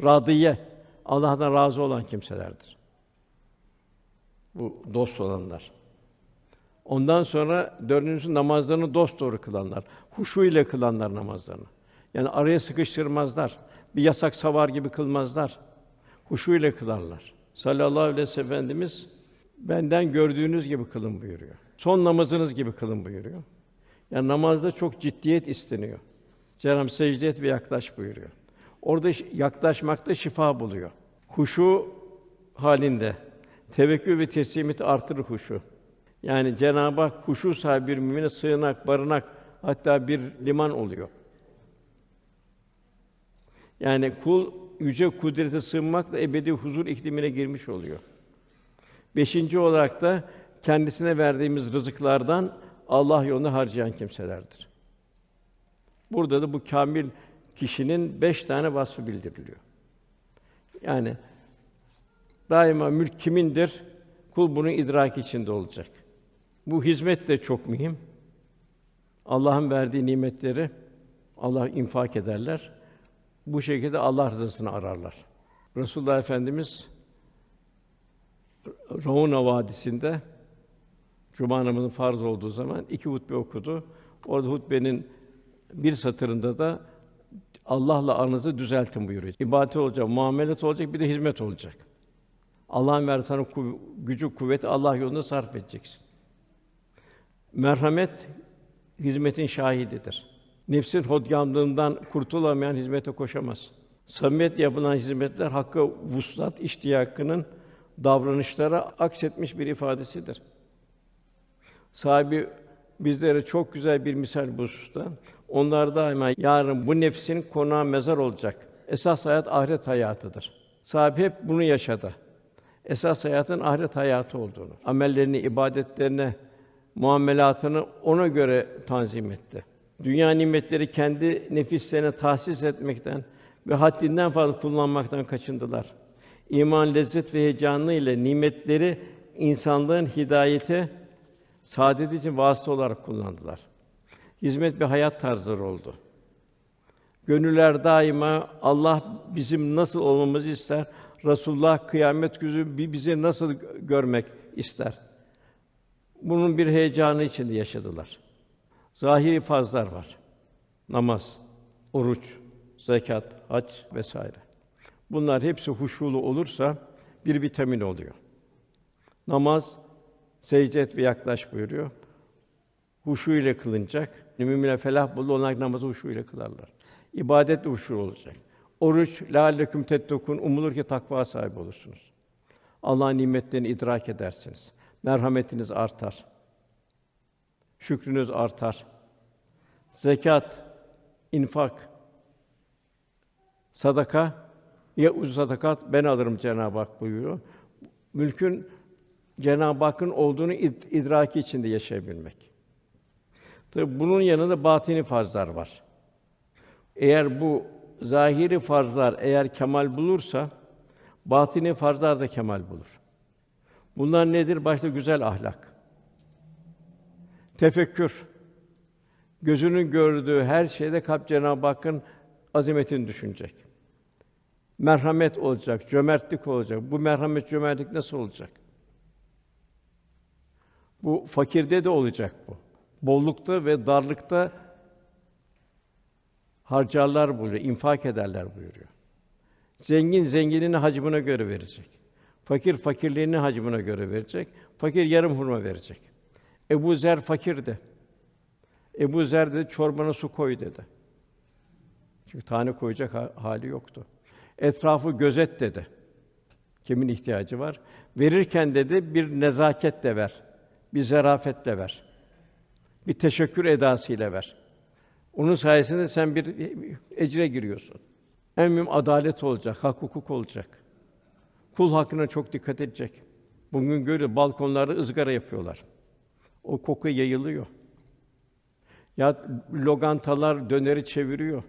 radiye, Allah'tan razı olan kimselerdir. Bu dost olanlar. Ondan sonra dördüncüsü namazlarını dost doğru kılanlar. Huşu ile kılanlar namazlarını. Yani araya sıkıştırmazlar. Bir yasak savar gibi kılmazlar. Huşu ile kılarlar. Sallallahu aleyhi ve sellem Efendimiz benden gördüğünüz gibi kılın buyuruyor. Son namazınız gibi kılın buyuruyor. Yani namazda çok ciddiyet isteniyor. Cenab-ı secde et ve yaklaş buyuruyor. Orada yaklaşmakta şifa buluyor. Huşu halinde tevekkül ve teslimiyeti artırır huşu. Yani Cenab-ı Hak huşu sahibi bir mümine sığınak, barınak hatta bir liman oluyor. Yani kul yüce kudrete sığınmakla ebedi huzur iklimine girmiş oluyor. Beşinci olarak da kendisine verdiğimiz rızıklardan Allah yolunda harcayan kimselerdir. Burada da bu kamil kişinin beş tane vasfı bildiriliyor. Yani Daima mülk kimindir? Kul bunun idraki içinde olacak. Bu hizmet de çok mühim. Allah'ın verdiği nimetleri Allah infak ederler. Bu şekilde Allah rızasını ararlar. Resulullah Efendimiz Rauna Vadisi'nde Cuma namazının farz olduğu zaman iki hutbe okudu. Orada hutbenin bir satırında da Allah'la aranızı düzeltin buyuruyor. İbadet olacak, muamelet olacak, bir de hizmet olacak. Allah'ın verdiği sana kuv- gücü, kuvveti Allah yolunda sarf edeceksin. Merhamet hizmetin şahididir. Nefsin hodgamlığından kurtulamayan hizmete koşamaz. Samimiyet yapılan hizmetler hakkı vuslat iştiyakının davranışlara aksetmiş bir ifadesidir. Sahibi bizlere çok güzel bir misal bu hususta. Onlar daima yarın bu nefsin konağı mezar olacak. Esas hayat ahiret hayatıdır. Sahibi hep bunu yaşadı. Esas hayatın ahiret hayatı olduğunu, amellerini, ibadetlerini, muamelatını ona göre tanzim etti. Dünya nimetleri kendi nefislerine tahsis etmekten ve haddinden fazla kullanmaktan kaçındılar. İman, lezzet ve heyecanı ile nimetleri insanlığın hidayete, saadet için vasıta olarak kullandılar. Hizmet bir hayat tarzları oldu. Gönüller daima Allah bizim nasıl olmamızı ister, Resulullah kıyamet günü bi- bizi nasıl gö- görmek ister. Bunun bir heyecanı içinde yaşadılar. Zahiri fazlar var. Namaz, oruç, zekat, hac vesaire. Bunlar hepsi huşulu olursa bir vitamin oluyor. Namaz secde et ve yaklaş buyuruyor. Huşu ile kılınacak. Müminler felah buldu onlar namazı huşu ile kılarlar. İbadet de huşu olacak. Oruç lâlleküm tettekûn umulur ki takva sahibi olursunuz. Allah'ın nimetlerini idrak edersiniz. Merhametiniz artar. Şükrünüz artar. Zekat, infak, sadaka ya sadakat ben alırım Cenab-ı Hak buyuruyor. Mülkün Cenab-ı Hakk'ın olduğunu id- idraki içinde yaşayabilmek. Tabi bunun yanında batini farzlar var. Eğer bu zahiri farzlar eğer kemal bulursa batini farzlar da kemal bulur. Bunlar nedir? Başta güzel ahlak. Tefekkür. Gözünün gördüğü her şeyde kalp Cenab-ı Hakk'ın azametini düşünecek. Merhamet olacak, cömertlik olacak. Bu merhamet, cömertlik nasıl olacak? Bu fakirde de olacak bu. Bollukta ve darlıkta harcarlar buyuruyor, infak ederler buyuruyor. Zengin zenginini hacmına göre verecek. Fakir fakirliğini hacmına göre verecek. Fakir yarım hurma verecek. Ebu Zer fakirdi. Ebu Zer dedi çorbana su koy dedi. Çünkü tane koyacak ha- hali yoktu. Etrafı gözet dedi. Kimin ihtiyacı var? Verirken dedi bir nezaketle ver. Bir zarafetle ver. Bir teşekkür edasıyla ver. Onun sayesinde sen bir ecre giriyorsun. En mühim adalet olacak, hak hukuk olacak. Kul hakkına çok dikkat edecek. Bugün görüyor balkonlarda ızgara yapıyorlar. O koku yayılıyor. Ya logantalar döneri çeviriyor.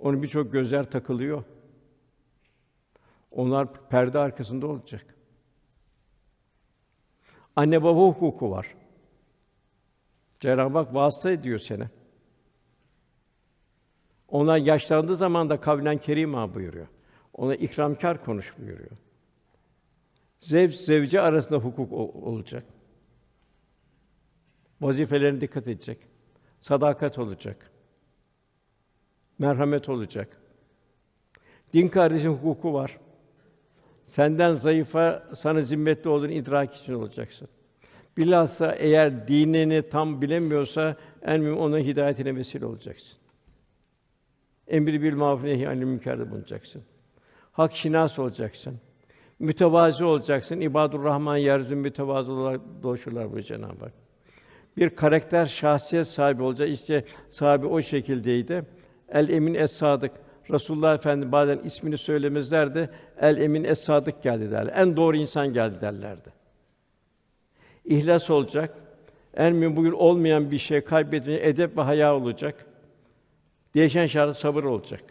Onun birçok gözler takılıyor. Onlar perde arkasında olacak. Anne baba hukuku var. Cenab-ı Hak vasıta ediyor seni. Onlar yaşlandığı zaman da kavlen kerima buyuruyor. Ona ikramkar konuş buyuruyor. Zevc zevce arasında hukuk ol- olacak. Vazifelerine dikkat edecek. Sadakat olacak. Merhamet olacak. Din kardeşin hukuku var. Senden zayıfa sana zimmetli olduğunu idrak için olacaksın. Bilhassa eğer dinini tam bilemiyorsa en mühim ona hidayetine vesile olacaksın. Emri bil maruf nehy anil münker'de bulunacaksın. Hak şinas olacaksın. Mütevazi olacaksın. İbadur Rahman yeryüzünde mütevazı olarak dolaşırlar bu Cenab-ı Hak. Bir karakter, şahsiyet sahibi olacak. İşte sahibi o şekildeydi. El Emin Es Sadık. Resulullah Efendimiz bazen ismini söylemezlerdi. El Emin Es Sadık geldi derler. En doğru insan geldi derlerdi. İhlas olacak. Mühim bugün olmayan bir şey kaybedince edep ve haya olacak. Değişen şart sabır olacak.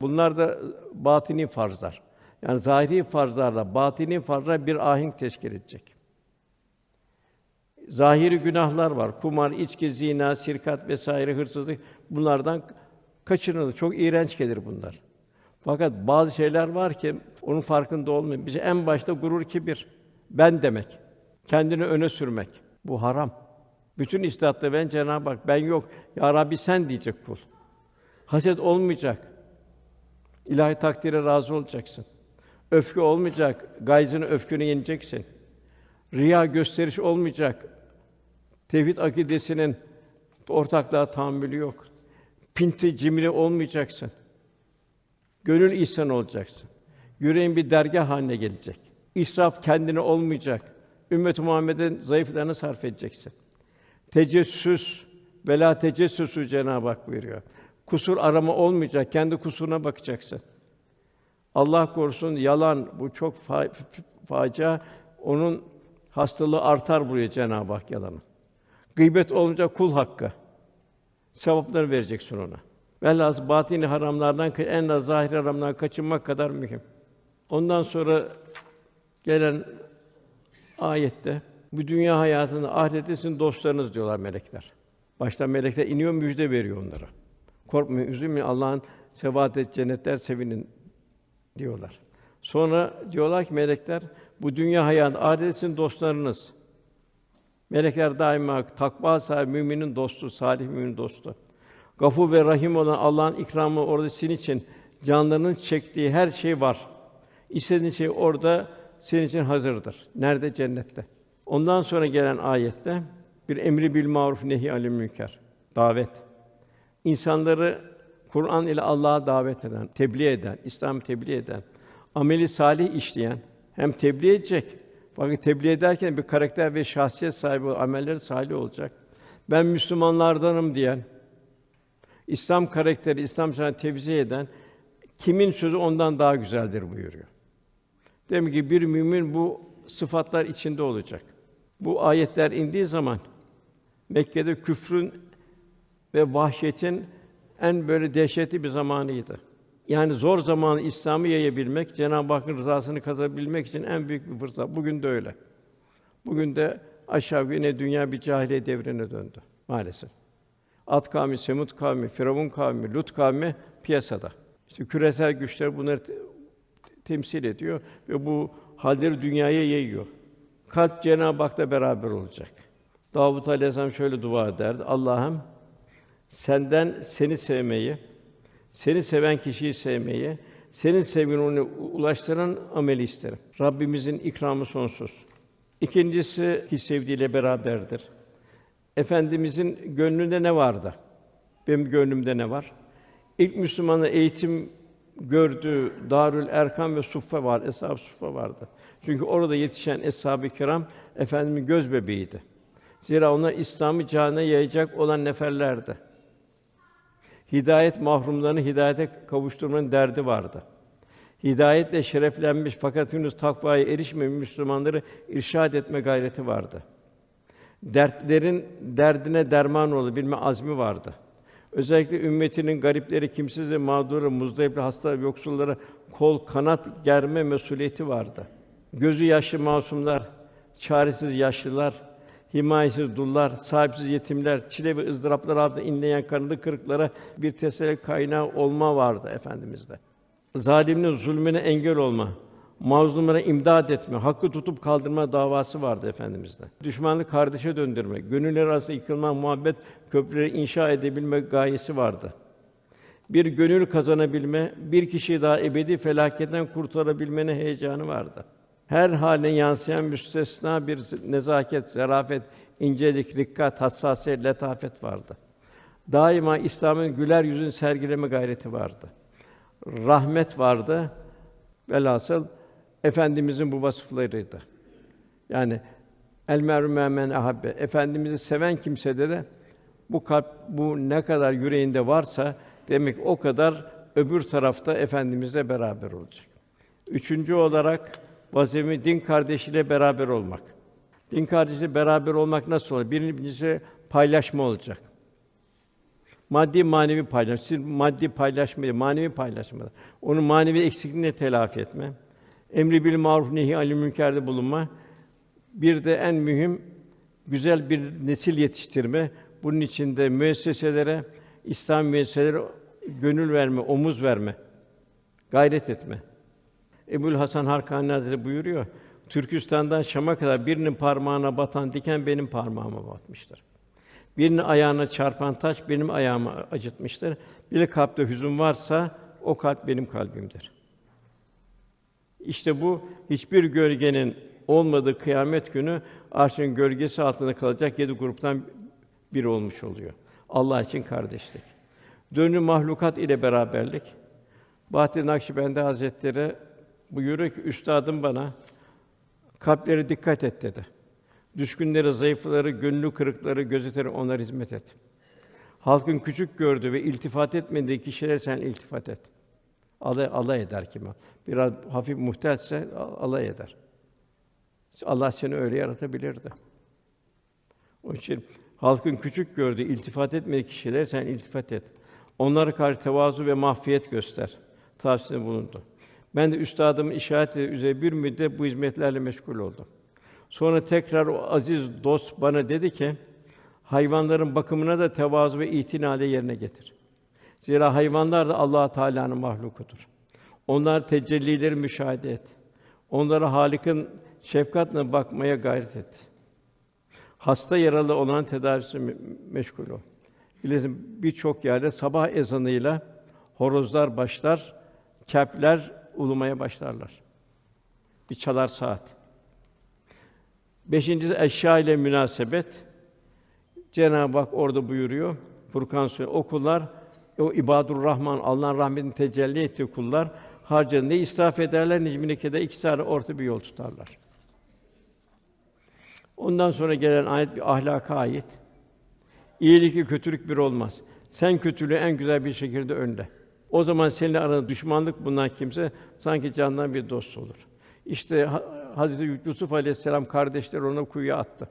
Bunlar da batini farzlar. Yani zahiri farzlarla batini farzlar bir ahenk teşkil edecek. Zahiri günahlar var. Kumar, içki, zina, sirkat vesaire, hırsızlık bunlardan kaçınılır. Çok iğrenç gelir bunlar. Fakat bazı şeyler var ki onun farkında olmuyor. Bize en başta gurur, kibir, ben demek, kendini öne sürmek. Bu haram. Bütün istihatta ben Cenab-ı Hak ben yok. Ya Rabbi sen diyecek kul. Haset olmayacak. İlahi takdire razı olacaksın. Öfke olmayacak. Gayzını öfkünü yeneceksin. Riya gösteriş olmayacak. Tevhid akidesinin ortaklığa tahammülü yok. Pinti, cimri olmayacaksın. Gönül ihsan olacaksın. Yüreğin bir dergah haline gelecek. İsraf kendine olmayacak. Ümmet-i Muhammed'in zayıflarını sarf edeceksin. Tecessüs, vela tecessüsü Cenab-ı Hak buyuruyor. Kusur arama olmayacak, kendi kusuruna bakacaksın. Allah korusun yalan bu çok fa- facia. Onun hastalığı artar buraya Cenab-ı Hak yalanı. Gıybet olunca kul hakkı. Sevapları vereceksin ona. Velhâsıl batini haramlardan en az zahir haramlardan kaçınmak kadar mühim. Ondan sonra gelen ayette bu dünya hayatında ahirette sizin dostlarınız diyorlar melekler. Başta melekler iniyor müjde veriyor onlara. Korkmayın, üzülmeyin. Allah'ın sebat et cennetler sevinin diyorlar. Sonra diyorlar ki melekler bu dünya hayatı ahirette sizin dostlarınız. Melekler daima takva sahibi müminin dostu, salih müminin dostu. Gafur ve Rahim olan Allah'ın ikramı orada senin için canlarının çektiği her şey var. İstediğin şey orada senin için hazırdır. Nerede? Cennette. Ondan sonra gelen ayette bir emri bil maruf nehi anil münker. Davet. İnsanları Kur'an ile Allah'a davet eden, tebliğ eden, İslam'ı tebliğ eden, ameli salih işleyen hem tebliğ edecek. Fakat tebliğ ederken bir karakter ve şahsiyet sahibi, amelleri salih olacak. Ben Müslümanlardanım diyen, İslam karakteri, İslam sana tevzi eden kimin sözü ondan daha güzeldir buyuruyor. Demek ki bir mümin bu sıfatlar içinde olacak. Bu ayetler indiği zaman Mekke'de küfrün ve vahşetin en böyle dehşetli bir zamanıydı. Yani zor zamanı İslam'ı yayabilmek, Cenab-ı Hakk'ın rızasını kazanabilmek için en büyük bir fırsat. Bugün de öyle. Bugün de aşağı yine dünya bir cahiliye devrine döndü maalesef. Ad kavmi, Semud kavmi, Firavun kavmi, Lut kavmi piyasada. İşte küresel güçler bunları te- temsil ediyor ve bu halleri dünyaya yayıyor. Kalp Cenab-ı Hak'la beraber olacak. Davud Aleyhisselam şöyle dua ederdi. Allah'ım senden seni sevmeyi, seni seven kişiyi sevmeyi, senin sevgini ona ulaştıran ameli isterim. Rabbimizin ikramı sonsuz. İkincisi ki sevdiğiyle beraberdir. Efendimizin gönlünde ne vardı? Benim gönlümde ne var? İlk Müslümanın eğitim gördüğü Darül Erkam ve Suffe var, Eshab-ı Suffe vardı. Çünkü orada yetişen eshab-ı kiram efendimin göz bebeğiydi. Zira onlar İslam'ı cihana yayacak olan neferlerdi. Hidayet mahrumlarını hidayete kavuşturmanın derdi vardı. Hidayetle şereflenmiş fakat henüz takvaya erişmemiş Müslümanları irşad etme gayreti vardı. Dertlerin derdine derman olabilme azmi vardı. Özellikle ümmetinin garipleri, kimsiz ve mağduru, muzdarip, hasta, yoksullara kol kanat germe mesuliyeti vardı. Gözü yaşlı masumlar, çaresiz yaşlılar, himayesiz dullar, sahipsiz yetimler, çile ve ızdıraplar altında inleyen kanadı kırıklara bir teselli kaynağı olma vardı efendimizde. Zalimin zulmüne engel olma, mazlumlara imdad etme, hakkı tutup kaldırma davası vardı efendimizde. Düşmanı kardeşe döndürme, gönüller arasında yıkılma, muhabbet köprüleri inşa edebilme gayesi vardı. Bir gönül kazanabilme, bir kişiyi daha ebedi felaketten kurtarabilmenin heyecanı vardı. Her haline yansıyan müstesna bir nezaket, zarafet, incelik, dikkat, hassasiyet, letafet vardı. Daima İslam'ın güler yüzünü sergileme gayreti vardı. Rahmet vardı. Velhasıl efendimizin bu vasıflarıydı. Yani el mer'u men ahabbe. Efendimizi seven kimsede de bu kalp bu ne kadar yüreğinde varsa demek o kadar öbür tarafta efendimizle beraber olacak. Üçüncü olarak vazifemiz din kardeşiyle beraber olmak. Din kardeşiyle beraber olmak nasıl olur? Birincisi paylaşma olacak. Maddi manevi paylaşma. Siz maddi paylaşmayı, manevi paylaşma. Onun manevi eksikliğini telafi etme. Emri bil maruf nehi anil münkerde bulunma. Bir de en mühim güzel bir nesil yetiştirme. Bunun için de müesseselere, İslam müesseselere gönül verme, omuz verme, gayret etme. Ebul Hasan Harkani Hazretleri buyuruyor. Türkistan'dan Şam'a kadar birinin parmağına batan diken benim parmağıma batmıştır. Birinin ayağına çarpan taş benim ayağımı acıtmıştır. Bir kalpte hüzün varsa o kalp benim kalbimdir. İşte bu hiçbir gölgenin olmadığı kıyamet günü arşın gölgesi altında kalacak yedi gruptan biri olmuş oluyor. Allah için kardeşlik. Dönü mahlukat ile beraberlik. Bahattin Nakşibendi Hazretleri buyuruyor ki üstadım bana kalplere dikkat et dedi. Düşkünleri, zayıfları, gönlü kırıkları gözeterek onlara hizmet et. Halkın küçük gördüğü ve iltifat etmediği kişilere sen iltifat et. Alay, alay eder kim? Biraz hafif muhtelse alay eder. Allah seni öyle yaratabilirdi. Onun için halkın küçük gördüğü, iltifat etmediği kişilere sen iltifat et. Onlara karşı tevazu ve mahfiyet göster. Tavsiyede bulundu. Ben de üstadımın işareti üzere bir müddet bu hizmetlerle meşgul oldum. Sonra tekrar o aziz dost bana dedi ki, hayvanların bakımına da tevazu ve itinayla yerine getir. Zira hayvanlar da Allah Teala'nın mahlukudur. Onlar tecellileri müşahede et. Onlara Halik'in şefkatle bakmaya gayret et. Hasta yaralı olan tedavisi me- meşgul ol. Bilirsin birçok yerde sabah ezanıyla horozlar başlar, kepler ulumaya başlarlar. Bir çalar saat. Beşincisi eşya ile münasebet. Cenab-ı Hak orada buyuruyor. Furkan Suresi o o ibadur Rahman Allah'ın rahmetini tecelli ettiği kullar harcanı ne israf ederler ne cimrilikede ikisi arasında orta bir yol tutarlar. Ondan sonra gelen ayet bir ahlaka ait. İyilik kötülük bir olmaz. Sen kötülüğü en güzel bir şekilde önle. O zaman seninle aranda düşmanlık bulunan kimse sanki candan bir dost olur. İşte Ha- Hazreti Yusuf Aleyhisselam kardeşler ona kuyuya attı.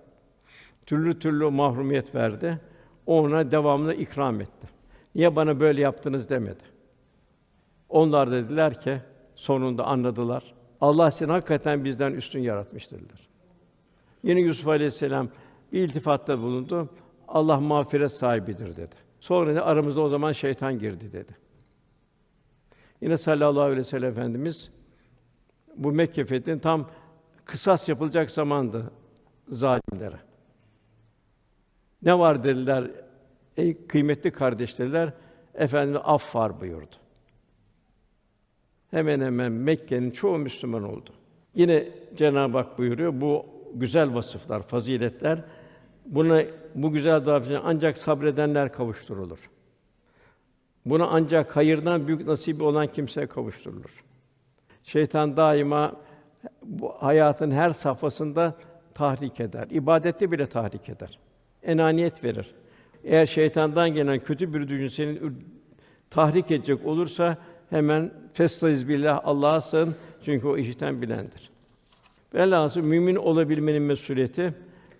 Türlü türlü mahrumiyet verdi. Ona devamlı ikram etti. Niye bana böyle yaptınız demedi. Onlar dediler ki sonunda anladılar. Allah seni hakikaten bizden üstün yaratmış dediler. Yine Yusuf Aleyhisselam bir iltifatta bulundu. Allah mağfiret sahibidir dedi. Sonra da aramızda o zaman şeytan girdi dedi. Yine sallallahu aleyhi ve sellem Efendimiz bu Mekke fethinin tam kısas yapılacak zamandı zalimlere. Ne var dediler, ey kıymetli kardeşler, Efendimiz af var buyurdu. Hemen hemen Mekke'nin çoğu Müslüman oldu. Yine Cenab-ı Hak buyuruyor, bu güzel vasıflar, faziletler, buna bu güzel davranışa ancak sabredenler kavuşturulur. Buna ancak hayırdan büyük nasibi olan kimseye kavuşturulur. Şeytan daima bu hayatın her safhasında tahrik eder. İbadette bile tahrik eder. Enaniyet verir. Eğer şeytandan gelen kötü bir düşünce seni tahrik edecek olursa hemen festaiz billah Allah'a sığın çünkü o işiten bilendir. Velhâsıl mümin olabilmenin mesuliyeti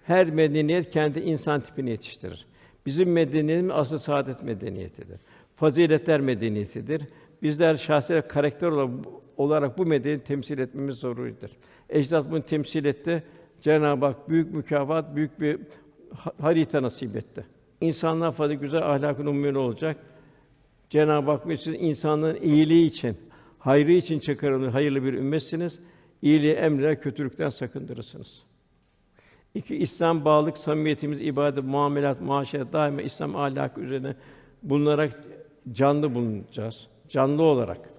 her medeniyet kendi insan tipini yetiştirir. Bizim medeniyetimiz asıl saadet medeniyetidir. Faziletler medeniyetidir. Bizler şahsi karakter olarak, bu medeniyeti temsil etmemiz zorunludur. Ecdat bunu temsil etti. Cenab-ı Hak büyük mükafat, büyük bir ha- harita nasip etti. İnsanlar fazla güzel ahlakın umumi olacak. Cenab-ı Hak siz insanlığın iyiliği için, hayrı için çıkarılmış hayırlı bir ümmetsiniz. İyiliği emre, kötülükten sakındırırsınız. İki İslam bağlılık, samimiyetimiz, ibadet, muamelat, muaşeret daima İslam ahlakı üzerine bulunarak canlı bulunacağız. Canlı olarak.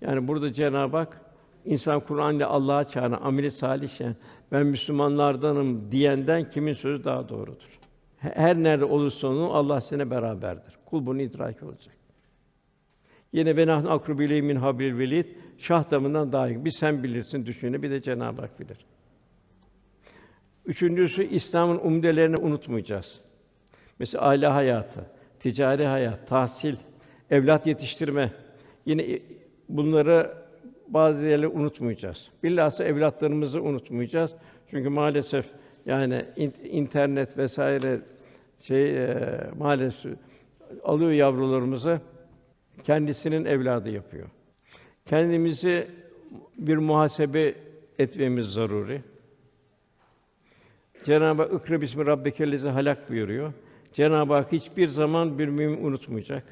Yani burada Cenab-ı Hak insan Kur'an ile Allah'a çağıran ameli salih yani ben Müslümanlardanım diyenden kimin sözü daha doğrudur? He- Her nerede olursa olsun Allah seninle beraberdir. Kul bunu idrak olacak. Yine ben ileyhi min hablil velid şah damından daha iyi. Bir sen bilirsin düşünü bir de Cenab-ı Hak bilir. Üçüncüsü İslam'ın umdelerini unutmayacağız. Mesela aile hayatı, ticari hayat, tahsil, evlat yetiştirme. Yine bunları bazı yerleri unutmayacağız. Bilhassa evlatlarımızı unutmayacağız. Çünkü maalesef yani in- internet vesaire şey e, maalesef alıyor yavrularımızı kendisinin evladı yapıyor. Kendimizi bir muhasebe etmemiz zaruri. Cenab-ı Hak "İkra bismi rabbikellezi halak" buyuruyor. Cenab-ı Hak hiçbir zaman bir mümin unutmayacak.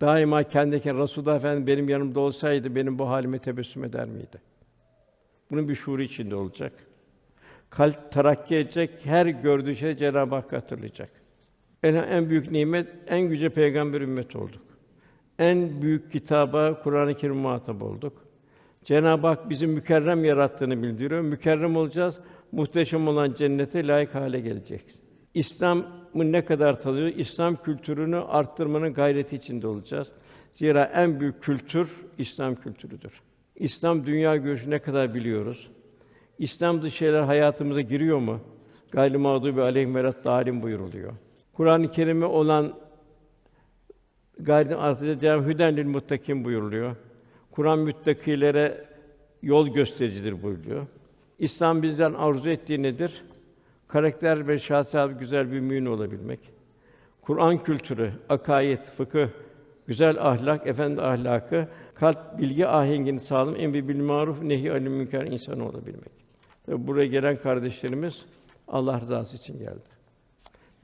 Daima kendine Resulullah Efendimiz benim yanımda olsaydı benim bu halime tebessüm eder miydi? Bunun bir şuuru içinde olacak. Kalp terakki edecek, her gördüğü şey Cenab-ı Hak hatırlayacak. En, en büyük nimet, en yüce peygamber ümmet olduk. En büyük kitaba Kur'an-ı Kerim muhatap olduk. Cenab-ı Hak bizi mükerrem yarattığını bildiriyor. Mükerrem olacağız. Muhteşem olan cennete layık hale gelecek. İslam'ı ne kadar tanıyor? İslam kültürünü arttırmanın gayreti içinde olacağız. Zira en büyük kültür İslam kültürüdür. İslam dünya görüşü ne kadar biliyoruz? İslam dışı şeyler hayatımıza giriyor mu? Gayri mağdubi aleyhim velat dalim buyuruluyor. Kur'an-ı Kerim'e olan gayri artıca Cenab-ı Hüden lil muttakin buyuruluyor. Kur'an müttakilere yol göstericidir buyuruyor. İslam bizden arzu ettiği nedir? Karakter ve şahsiyet güzel bir mümin olabilmek. Kur'an kültürü, akaid, fıkıh, güzel ahlak, efendi ahlakı, kalp bilgi ahengini sağlam, emri bil maruf, nehi anil münker insanı olabilmek. Ve buraya gelen kardeşlerimiz Allah rızası için geldi.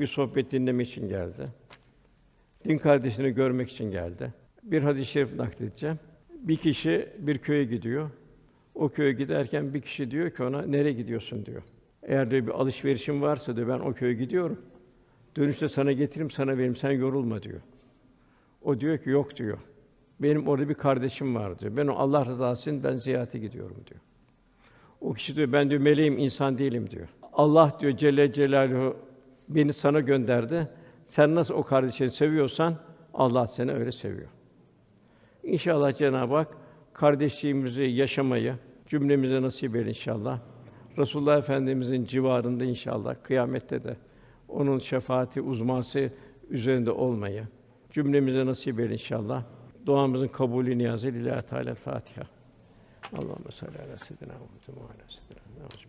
Bir sohbet dinlemek için geldi. Din kardeşini görmek için geldi. Bir hadis-i şerif nakledeceğim. Bir kişi bir köye gidiyor. O köye giderken bir kişi diyor ki ona nereye gidiyorsun diyor. Eğer diyor bir alışverişim varsa diyor ben o köye gidiyorum. Dönüşte sana getireyim sana vereyim sen yorulma diyor. O diyor ki yok diyor. Benim orada bir kardeşim var diyor. Ben o Allah rızası için ben ziyarete gidiyorum diyor. O kişi diyor ben diyor meleğim insan değilim diyor. Allah diyor Celle Celaluhu beni sana gönderdi. Sen nasıl o kardeşini seviyorsan Allah seni öyle seviyor. İnşallah Cenab-ı Hak kardeşliğimizi yaşamayı cümlemize nasip eder inşallah. Resulullah Efendimizin civarında inşallah kıyamette de onun şefaati uzması üzerinde olmayı cümlemize nasip eder inşallah. Duamızın kabulü niyazı lillahi Teala Fatiha. Allahumme salli ala seyyidina Muhammed ve ala seyyidina.